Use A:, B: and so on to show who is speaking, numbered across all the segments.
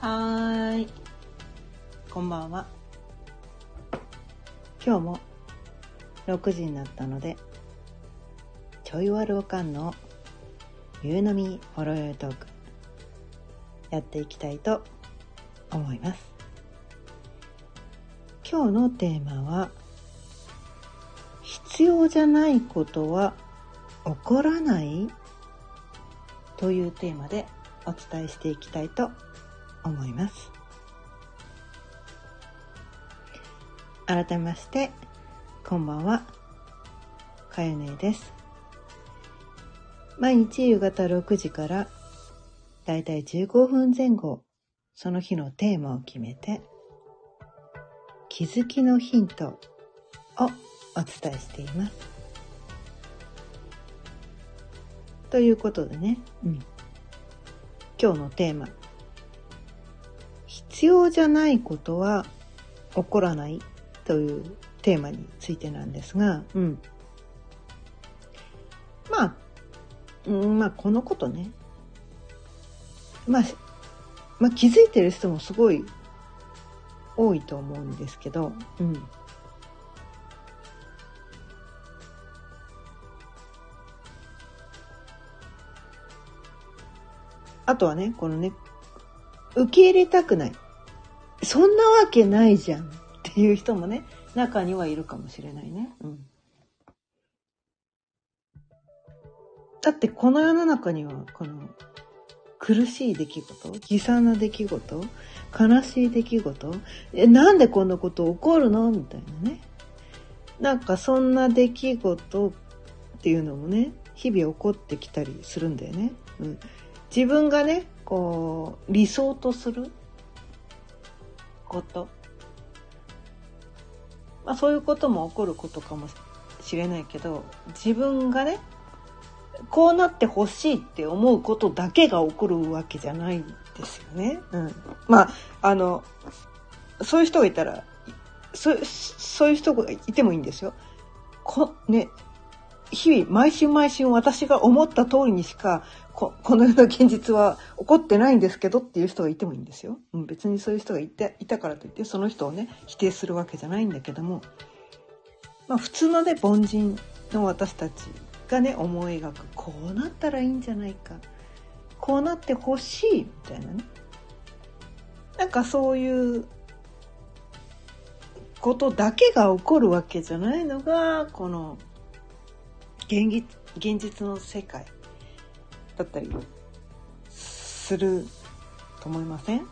A: はーい。こんばんは。今日も6時になったので、ちょいわるおかんの夕飲みほろよいトーク、やっていきたいと思います。今日のテーマは、必要じゃないことは起こらない？というテーマでお伝えしていきたいと思います。思います改めまして、こんばんは、かゆねです。毎日夕方6時から、だいたい15分前後、その日のテーマを決めて、気づきのヒントをお伝えしています。ということでね、うん、今日のテーマ、必要じゃないことは起こらないというテーマについてなんですが、うん。まあ、うん、まあこのことね、まあ、まあ気づいてる人もすごい多いと思うんですけど、うん。あとはね、このね、受け入れたくない。そんなわけないじゃんっていう人もね、中にはいるかもしれないね。うん。だってこの世の中には、この苦しい出来事、悲惨な出来事、悲しい出来事、え、なんでこんなこと起こるの？みたいなね。なんかそんな出来事っていうのもね、日々起こってきたりするんだよね。うん。自分がね、こう、理想とすること。まあそういうことも起こることかもしれないけど、自分がね、こうなってほしいって思うことだけが起こるわけじゃないですよね。うん。まあ、あの、そういう人がいたら、そそういう人がいてもいいんですよ。こ、ね、日々、毎週毎週私が思った通りにしか、こ このような現実は起こってないんですけどっていう人がいてもいいんですよ。うん、別にそういう人がいていたからといって、その人をね、否定するわけじゃないんだけども、まあ普通のね、凡人の私たちがね、思い描く、こうなったらいいんじゃないか。こうなってほしい、みたいなね。なんかそういうことだけが起こるわけじゃないのが、この現実現実の世界だったりすると思いません、うん、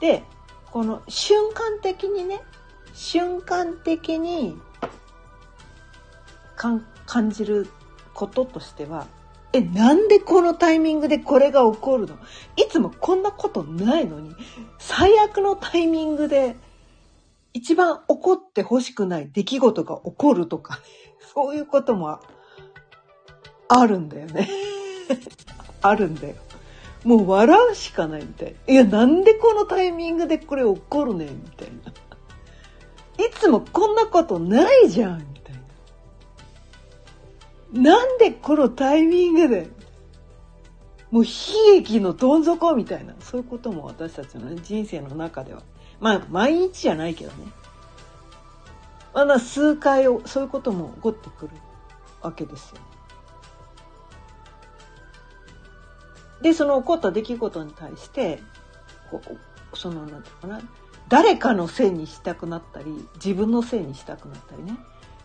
A: でこの瞬間的にね瞬間的に感じることとしてはえなんでこのタイミングでこれが起こるの？いつもこんなことないのに最悪のタイミングで一番起こってほしくない出来事が起こるとか、そういうこともあるんだよね。あるんだよ。もう笑うしかないみたい。いや、なんでこのタイミングでこれ起こるねみたいな。いつもこんなことないじゃんみたいな。なんでこのタイミングでもう悲劇のどん底みたいな、そういうことも私たちの、ね、人生の中ではまあ、毎日じゃないけどね。まだ数回を、そういうことも起こってくるわけですよ。で、その起こった出来事に対して、こうその、なんていうのかな、誰かのせいにしたくなったり、自分のせいにしたくなったりね。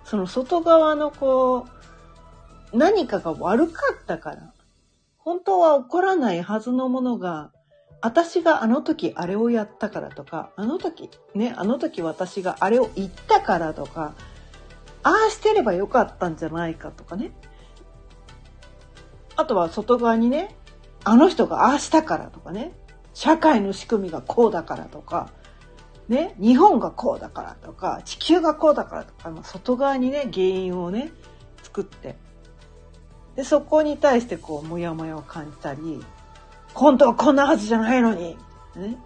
A: その外側のこう、何かが悪かったから、本当は起こらないはずのものが、私があの時あれをやったからとか、あの時、ね、あの時私があれを言ったからとか、ああしてればよかったんじゃないかとかね。あとは外側にね、あの人がああしたからとかね、社会の仕組みがこうだからとか、ね、日本がこうだからとか、地球がこうだからとか、まあ、外側にね、原因をね、作って、で、そこに対してこう、もやもやを感じたり、本当はこんなはずじゃないのに。ね。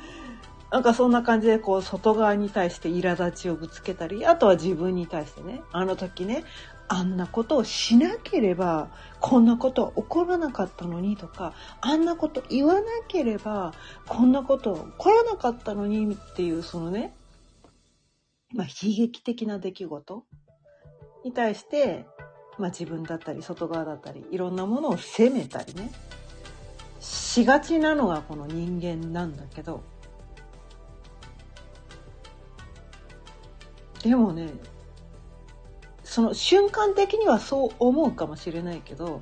A: なんかそんな感じでこう外側に対して苛立ちをぶつけたり、あとは自分に対してね、あの時ね、あんなことをしなければこんなことは起こらなかったのにとかあんなこと言わなければこんなこと起こらなかったのにっていうそのね、まあ、悲劇的な出来事に対して、まあ、自分だったり外側だったりいろんなものを責めたりねしがちなのがこの人間なんだけどでもねその瞬間的にはそう思うかもしれないけど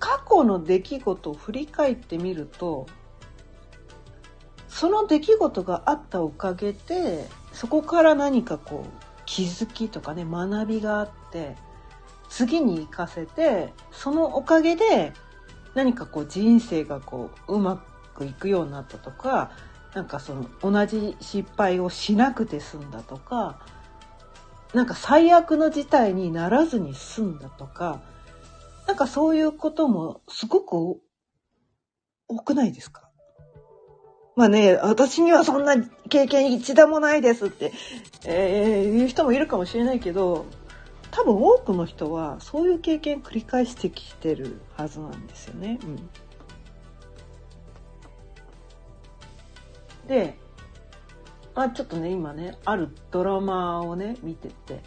A: 過去の出来事を振り返ってみるとその出来事があったおかげでそこから何かこう気づきとかね学びがあって次に生かせてそのおかげで何かこう人生がこううまくいくようになったとかなんかその同じ失敗をしなくて済んだとかなんか最悪の事態にならずに済んだとか、なんかそういうこともすごく多くないですか？まあね、私にはそんな経験一度もないですって、えー、言う人もいるかもしれないけど、多分多くの人はそういう経験繰り返してきてるはずなんですよね。うん、で、あちょっとね今ねあるドラマをね見てて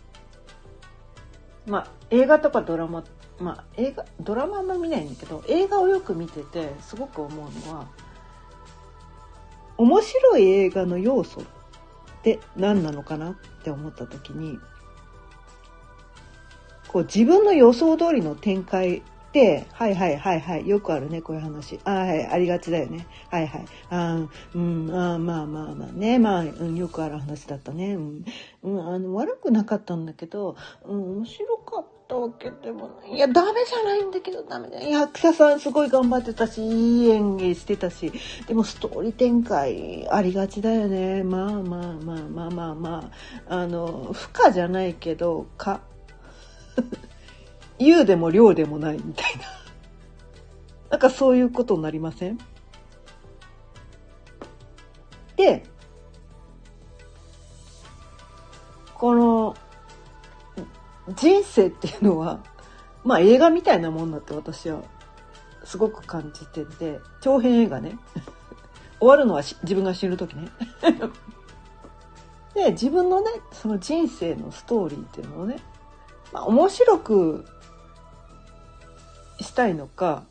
A: まあ映画とかドラマまあ映画ドラマも見ないんだけど映画をよく見ててすごく思うのは面白い映画の要素って何なのかなって思った時にこう自分の予想通りの展開って、はいはいはいはい、よくあるね、こういう話。あはい、ありがちだよね。はいはい。あうん、あまあまあまあね、まあ、うん、よくある話だったね。うん、うん、あの、悪くなかったんだけど、うん、面白かったわけでもない。いや、ダメじゃないんだけど、ダメだ。役者さんすごい頑張ってたし、いい演技してたし、でもストーリー展開ありがちだよね。まあまあまあまあまあまあ、あの、不可じゃないけど、か。有でも量でもないみたいな。なんかそういうことになりません？で、この人生っていうのは、まあ映画みたいなもんだって私はすごく感じてて、長編映画ね。終わるのは自分が死ぬ時ね。で、自分のね、その人生のストーリーっていうのをね、まあ面白くしたいのか、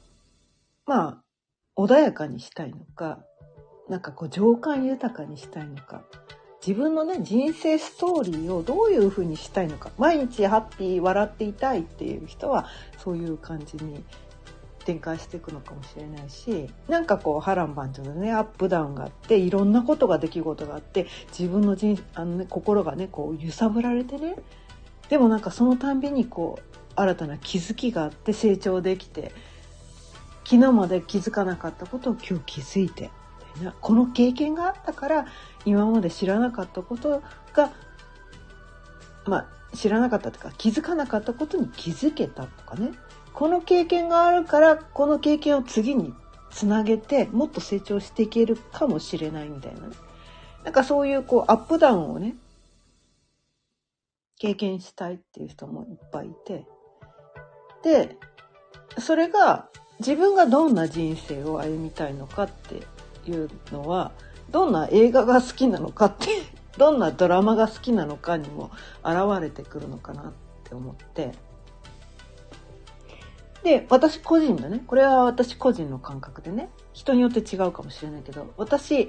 A: まあ、穏やかにしたいのか、なんかこう情感豊かにしたいのか、自分のね、人生ストーリーをどういうふうにしたいのか、毎日ハッピー、笑っていたいっていう人は、そういう感じに展開していくのかもしれないし、なんかこう波乱万丈のね、アップダウンがあって、いろんなことが出来事があって、自分の人あの、ね、心がね、こう揺さぶられてね、でもなんかそのたんびにこう新たな気づきがあって成長できて昨日まで気づかなかったことを今日気づいてみたいな。この経験があったから今まで知らなかったことがまあ知らなかったとか気づかなかったことに気づけたとかね。この経験があるからこの経験を次につなげてもっと成長していけるかもしれないみたいなね。なんかそういうこうアップダウンをね経験したいっていう人もいっぱいいてで、それが自分がどんな人生を歩みたいのかっていうのは、どんな映画が好きなのかって、どんなドラマが好きなのかにも現れてくるのかなって思って。で、私個人のね、これは私個人の感覚でね、人によって違うかもしれないけど、私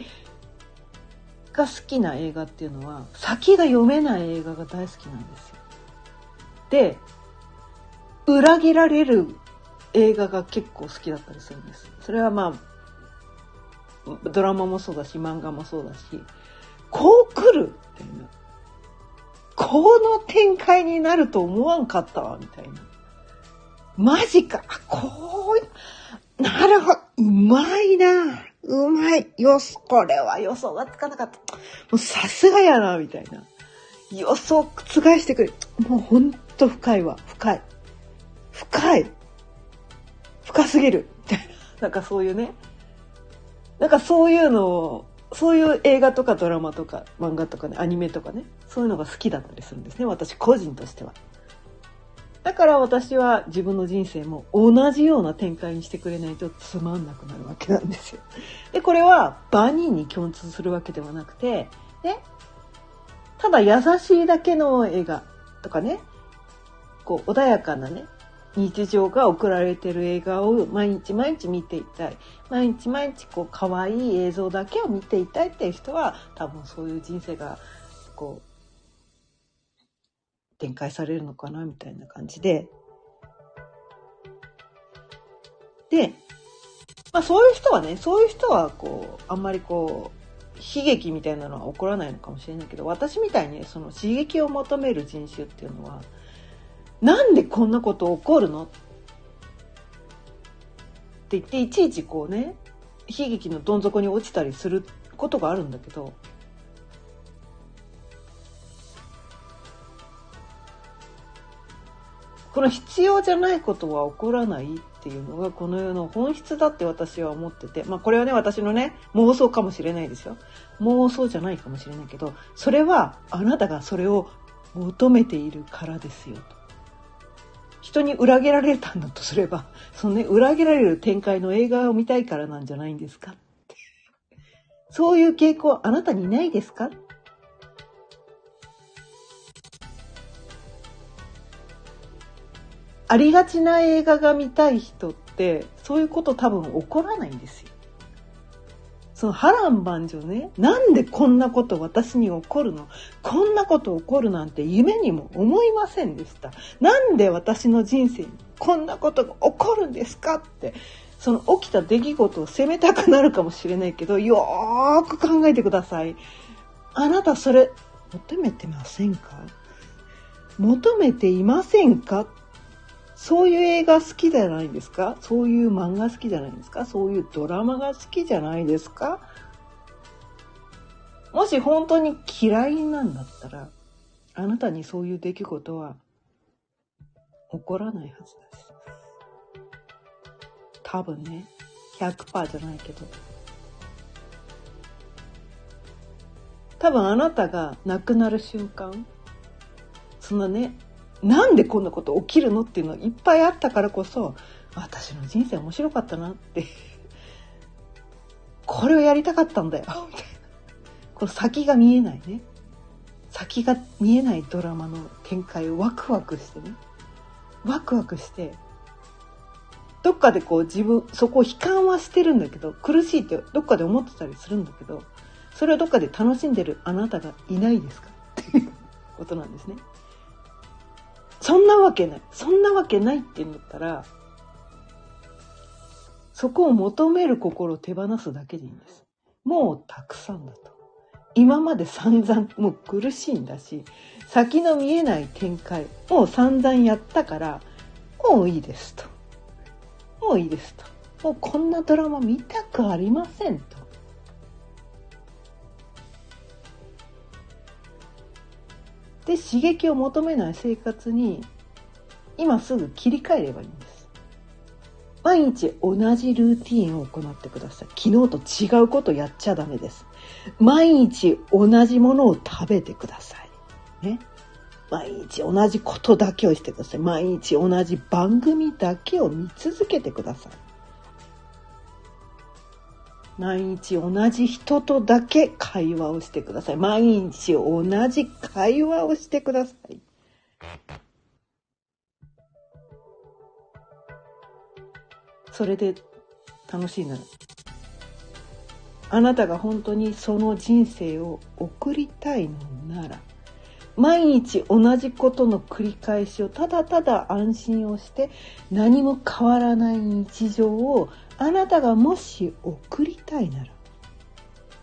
A: が好きな映画っていうのは、先が読めない映画が大好きなんですよ。で、裏切られる映画が結構好きだったりするんです。それはまあ、ドラマもそうだし、漫画もそうだし、こう来るみたいな。この展開になると思わんかったわ、みたいな。マジか。こう、なるほど。うまいな。うまい。よし、これは予想がつかなかった。もうさすがやな、みたいな。予想覆してくれ。もうほんと深いわ。深い。深い深すぎるみたいな。なんかそういうね。なんかそういうのを、そういう映画とかドラマとか漫画とかね、アニメとかね、そういうのが好きだったりするんですね。私個人としては。だから私は自分の人生も同じような展開にしてくれないとつまんなくなるわけなんですよ。で、これはバニーに共通するわけではなくて、ね、ただ優しいだけの映画とかね、こう穏やかなね、日常が送られてる映画を毎日毎日見ていたい。毎日毎日こう可愛い映像だけを見ていたいっていう人は多分そういう人生がこう展開されるのかなみたいな感じで。で、まあそういう人はね、そういう人はこう、あんまりこう、悲劇みたいなのは起こらないのかもしれないけど、私みたいにその刺激を求める人種っていうのは、なんでこんなこと起こるの？って言って、いちいちこうね、悲劇のどん底に落ちたりすることがあるんだけど、この必要じゃないことは起こらないっていうのがこの世の本質だって私は思ってて、まあこれはね、私のね、妄想かもしれないですよ。妄想じゃないかもしれないけど、それはあなたがそれを求めているからですよと。人に裏切られたんだとすれば、そのね、裏切られる展開の映画を見たいからなんじゃないんですかって。そういう傾向あなたにないですかありがちな映画が見たい人ってそういうこと多分起こらないんですよ。その波乱万丈ね、なんでこんなこと私に起こるの？こんなこと起こるなんて夢にも思いませんでした。なんで私の人生にこんなことが起こるんですかって、その起きた出来事を責めたくなるかもしれないけど、よーく考えてください。あなたそれ求めてませんか？求めていませんか？そういう映画好きじゃないですか？そういう漫画好きじゃないですか？そういうドラマが好きじゃないですか？もし本当に嫌いなんだったら、あなたにそういう出来事は起こらないはずです。多分ね、100%じゃないけど。多分あなたが亡くなる瞬間、そんなね、なんでこんなこと起きるのっていうのいっぱいあったからこそ私の人生面白かったなってこれをやりたかったんだよみたいな。この先が見えないね。先が見えないドラマの展開をワクワクしてね。ワクワクしてどっかでこう自分そこを悲観はしてるんだけど苦しいってどっかで思ってたりするんだけどそれをどっかで楽しんでるあなたがいないですかっていうことなんですね。そんなわけない。そんなわけないって言うんだったら、そこを求める心を手放すだけでいいんです。もうたくさんだと。今まで散々もう苦しいんだし、先の見えない展開、もう散々やったから、もういいですと。もういいですと。もうこんなドラマ見たくありませんと。で刺激を求めない生活に今すぐ切り替えればいいんです。毎日同じルーティンを行ってください。昨日と違うことやっちゃダメです。毎日同じものを食べてください。ね。毎日同じことだけをしてください。毎日同じ番組だけを見続けてください。毎日同じ人とだけ会話をしてください。毎日同じ会話をしてください。それで楽しいなら。あなたが本当にその人生を送りたいのなら、毎日同じことの繰り返しをただただ安心をして何も変わらない日常をあなたがもし送りたいなら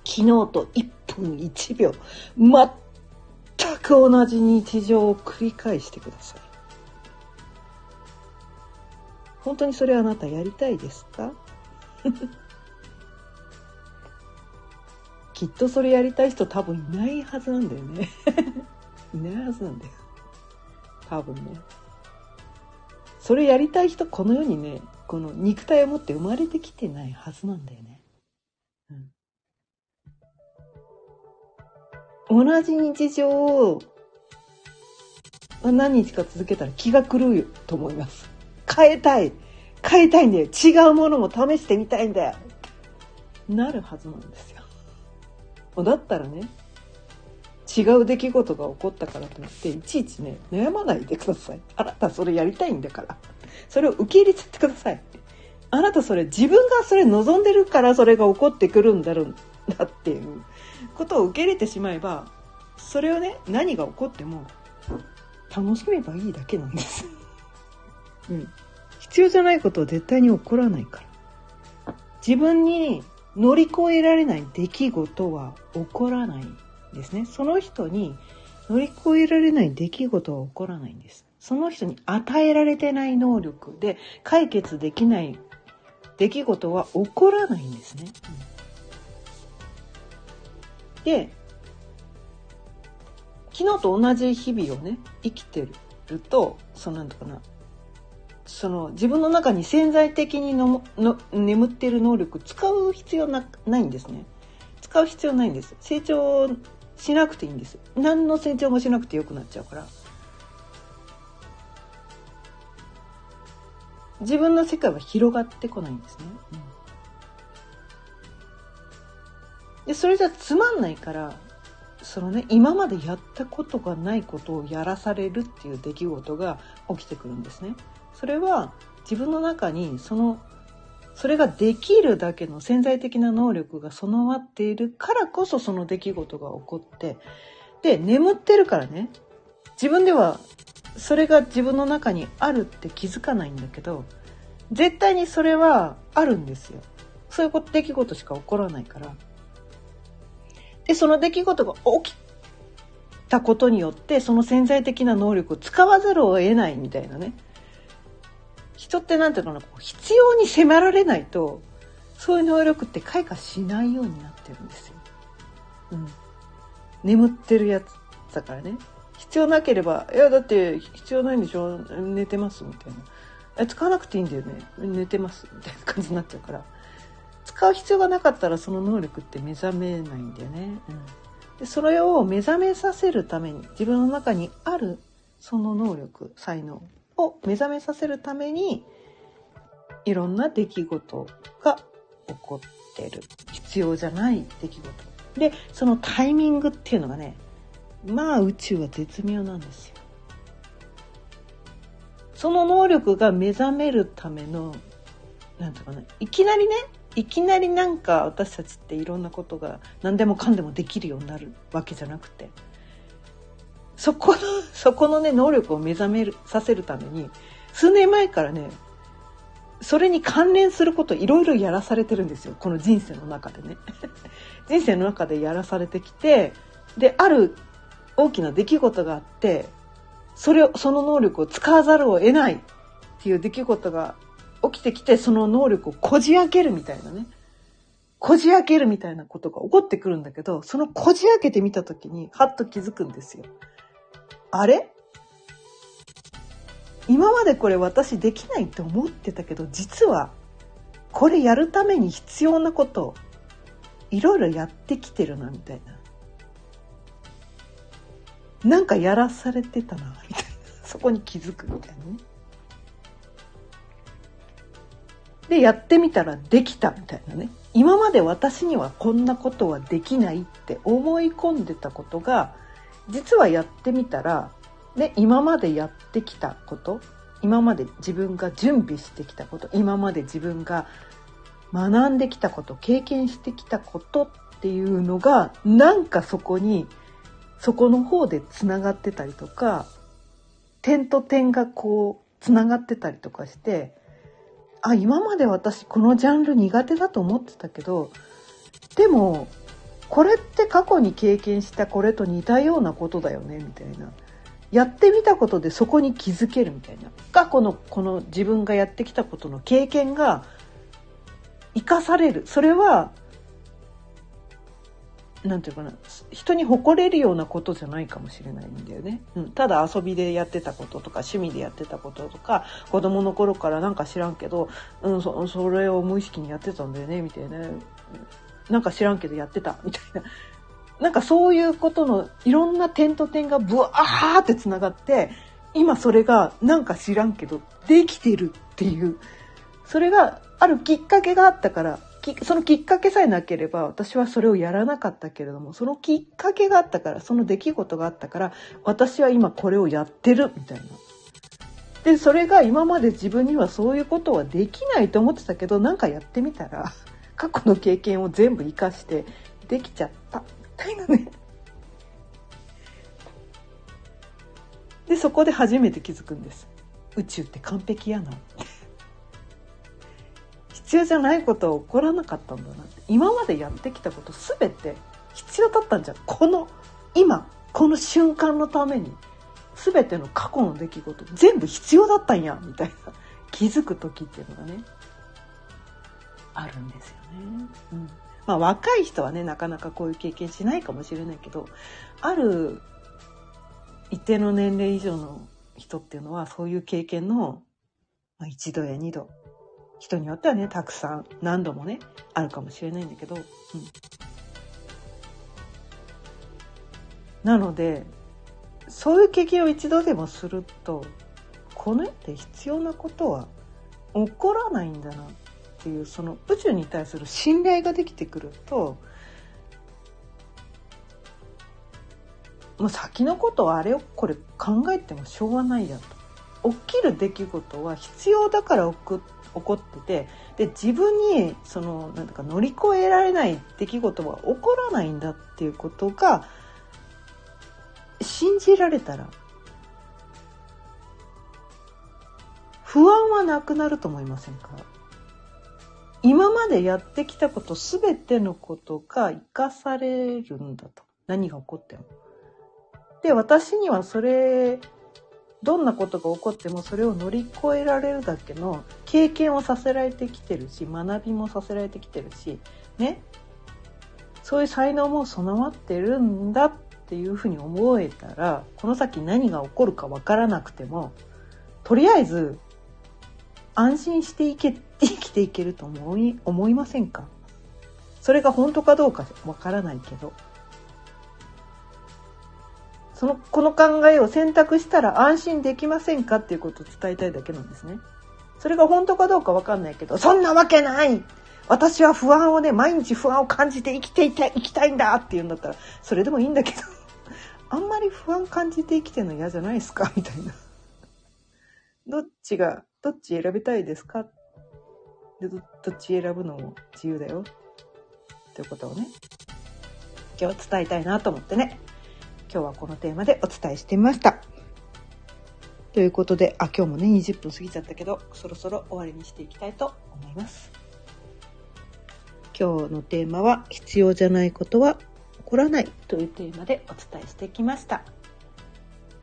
A: 昨日と1分1秒全く同じ日常を繰り返してください。本当にそれあなたやりたいですか？きっとそれやりたい人多分いないはずなんだよね。いないはずなんだよ。多分ね。それやりたい人この世にねこの肉体を持って生まれてきてないはずなんだよね。うん、同じ日常を何日か続けたら気が狂うと思います。変えたい。変えたいんだよ。違うものも試してみたいんだよ。なるはずなんですよ。だったらね違う出来事が起こったからといっていちいちね悩まないでください。あなたそれやりたいんだから。それを受け入れちゃってくださいあなたそれ自分がそれ望んでるからそれが起こってくるんだろうだっていうことを受け入れてしまえばそれをね何が起こっても楽しめばいいだけなんです。うん。必要じゃないことは絶対に起こらないから。自分に乗り越えられない出来事は起こらない。ですね。その人に乗り越えられない出来事は起こらないんです。その人に与えられてない能力で解決できない出来事は起こらないんですね。うんで昨日と同じ日々をね生きてるとそのなんとかなその自分の中に潜在的にのの眠っている能力使う必要なないんですね。使う必要ないんです。成長しなくていいんです。何の成長もしなくてよくなっちゃうから。自分の世界は広がってこないんですね、うん、でそれじゃつまんないからそのね今までやったことがないことをやらされるっていう出来事が起きてくるんですね。それは自分の中にそのそれができるだけの潜在的な能力が備わっているからこそその出来事が起こってで眠ってるからね。自分ではそれが自分の中にあるって気づかないんだけど絶対にそれはあるんですよ。そういうこと出来事しか起こらないから。でその出来事が起きたことによってその潜在的な能力を使わざるを得ないみたいなね。人って何ていうのかな必要に迫られないとそういう能力って開花しないようになってるんですよ。うん、眠ってるやつだからね。必要なければ「いやだって必要ないんでしょ？寝てます」みたいな「え使わなくていいんだよね。寝てます」みたいな感じになっちゃうから。使う必要がなかったらその能力って目覚めないんだよね。うん、でそれを目覚めさせるために自分の中にあるその能力才能。を目覚めさせるためにいろんな出来事が起こってる。必要じゃない出来事。でそのタイミングっていうのがねまあ宇宙は絶妙なんですよ。その能力が目覚めるためのなんとかねいきなりねいきなりなんか私たちっていろんなことが何でもかんでもできるようになるわけじゃなくてそこの、そこのね、能力を目覚める、させるために、数年前からね、それに関連することいろいろやらされてるんですよ。この人生の中でね。人生の中でやらされてきて、で、ある大きな出来事があって、それを、その能力を使わざるを得ないっていう出来事が起きてきて、その能力をこじ開けるみたいなね。こじ開けるみたいなことが起こってくるんだけど、そのこじ開けてみた時に、はっと気づくんですよ。あれ？今までこれ私できないって思ってたけど実はこれやるために必要なこといろいろやってきてるなみたいな。なんかやらされてたなみたいな。そこに気づくみたいなね。でやってみたらできたみたいなね。今まで私にはこんなことはできないって思い込んでたことが実はやってみたらで今までやってきたこと今まで自分が準備してきたこと今まで自分が学んできたこと経験してきたことっていうのがなんかそこにそこの方でつながってたりとか点と点がこうつながってたりとかしてあ今まで私このジャンル苦手だと思ってたけどでもこれって過去に経験したこれと似たようなことだよねみたいな。やってみたことでそこに気づけるみたいな。過去のこの自分がやってきたことの経験が生かされる。それはなんていうかな人に誇れるようなことじゃないかもしれないんだよね、うん、ただ遊びでやってたこととか趣味でやってたこととか子供の頃からなんか知らんけど、うん、そそれを無意識にやってたんだよねみたいな。なんか知らんけどやってたみたいな。なんかそういうことのいろんな点と点がブワーってつながって、今それがなんか知らんけどできてるっていうそれがあるきっかけがあったからそのきっかけさえなければ私はそれをやらなかったけれどもそのきっかけがあったからその出来事があったから私は今これをやってるみたいな。でそれが今まで自分にはそういうことはできないと思ってたけどなんかやってみたら過去の経験を全部生かしてできちゃったみたいなね。でそこで初めて気づくんです。宇宙って完璧やな。必要じゃないことは起こらなかったんだなって今までやってきたこと全て必要だったんじゃこの今この瞬間のために全ての過去の出来事全部必要だったんやみたいな気づく時っていうのがねあるんですよ。うんまあ若い人はねなかなかこういう経験しないかもしれないけどある一定の年齢以上の人っていうのはそういう経験の、まあ、1度や2度人によってはね、たくさん、何度もね、あるかもしれないんだけど、うん。なので、そういう経験を一度でもすると、この世で必要なことは起こらないんだなっていう、その宇宙に対する信頼ができてくると、もう先のことをあれをこれ考えてもしょうがないやと。起きる出来事は必要だから起こ起こっててで自分にそのなんか乗り越えられない出来事は起こらないんだっていうことが信じられたら不安はなくなると思いませんか？今までやってきたこと全てのことが生かされるんだと何が起こっても。で私にはそれどんなことが起こってもそれを乗り越えられるだけの経験をさせられてきてるし学びもさせられてきてるしねそういう才能も備わってるんだっていうふうに思えたらこの先何が起こるか分からなくてもとりあえず安心していけっ生きていけると思い思いませんか？それが本当かどうかわからないけど。その、この考えを選択したら安心できませんかっていうことを伝えたいだけなんですね。それが本当かどうかわかんないけど、そんなわけない！私は不安をね、毎日不安を感じて生きていたい、生きたいんだって言うんだったら、それでもいいんだけど、あんまり不安感じて生きてるの嫌じゃないですか？みたいな。どっちが、どっち選びたいですか？どどっち選ぶのも自由だよ。っていうことをね、今日伝えたいなと思ってね。今日はこのテーマでお伝えしてみました。ということで、あ、今日もね、20分過ぎちゃったけど、そろそろ終わりにしていきたいと思います。今日のテーマは、必要じゃないことは起こらないというテーマでお伝えしてきました。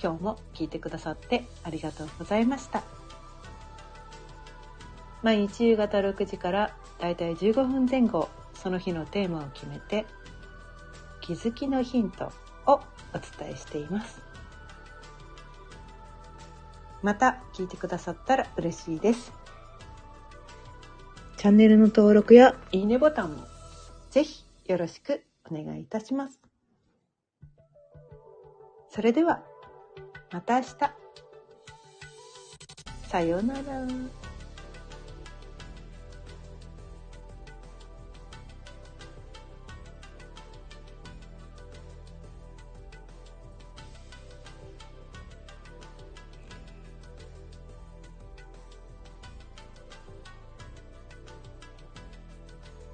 A: 今日も聞いてくださってありがとうございました。毎日夕方6時からだいたい15分前後、その日のテーマを決めて、気づきのヒントをお伝えしています。また聞いてくださったら嬉しいです。チャンネルの登録やいいねボタンもぜひよろしくお願いいたします。それではまた明日。さようなら。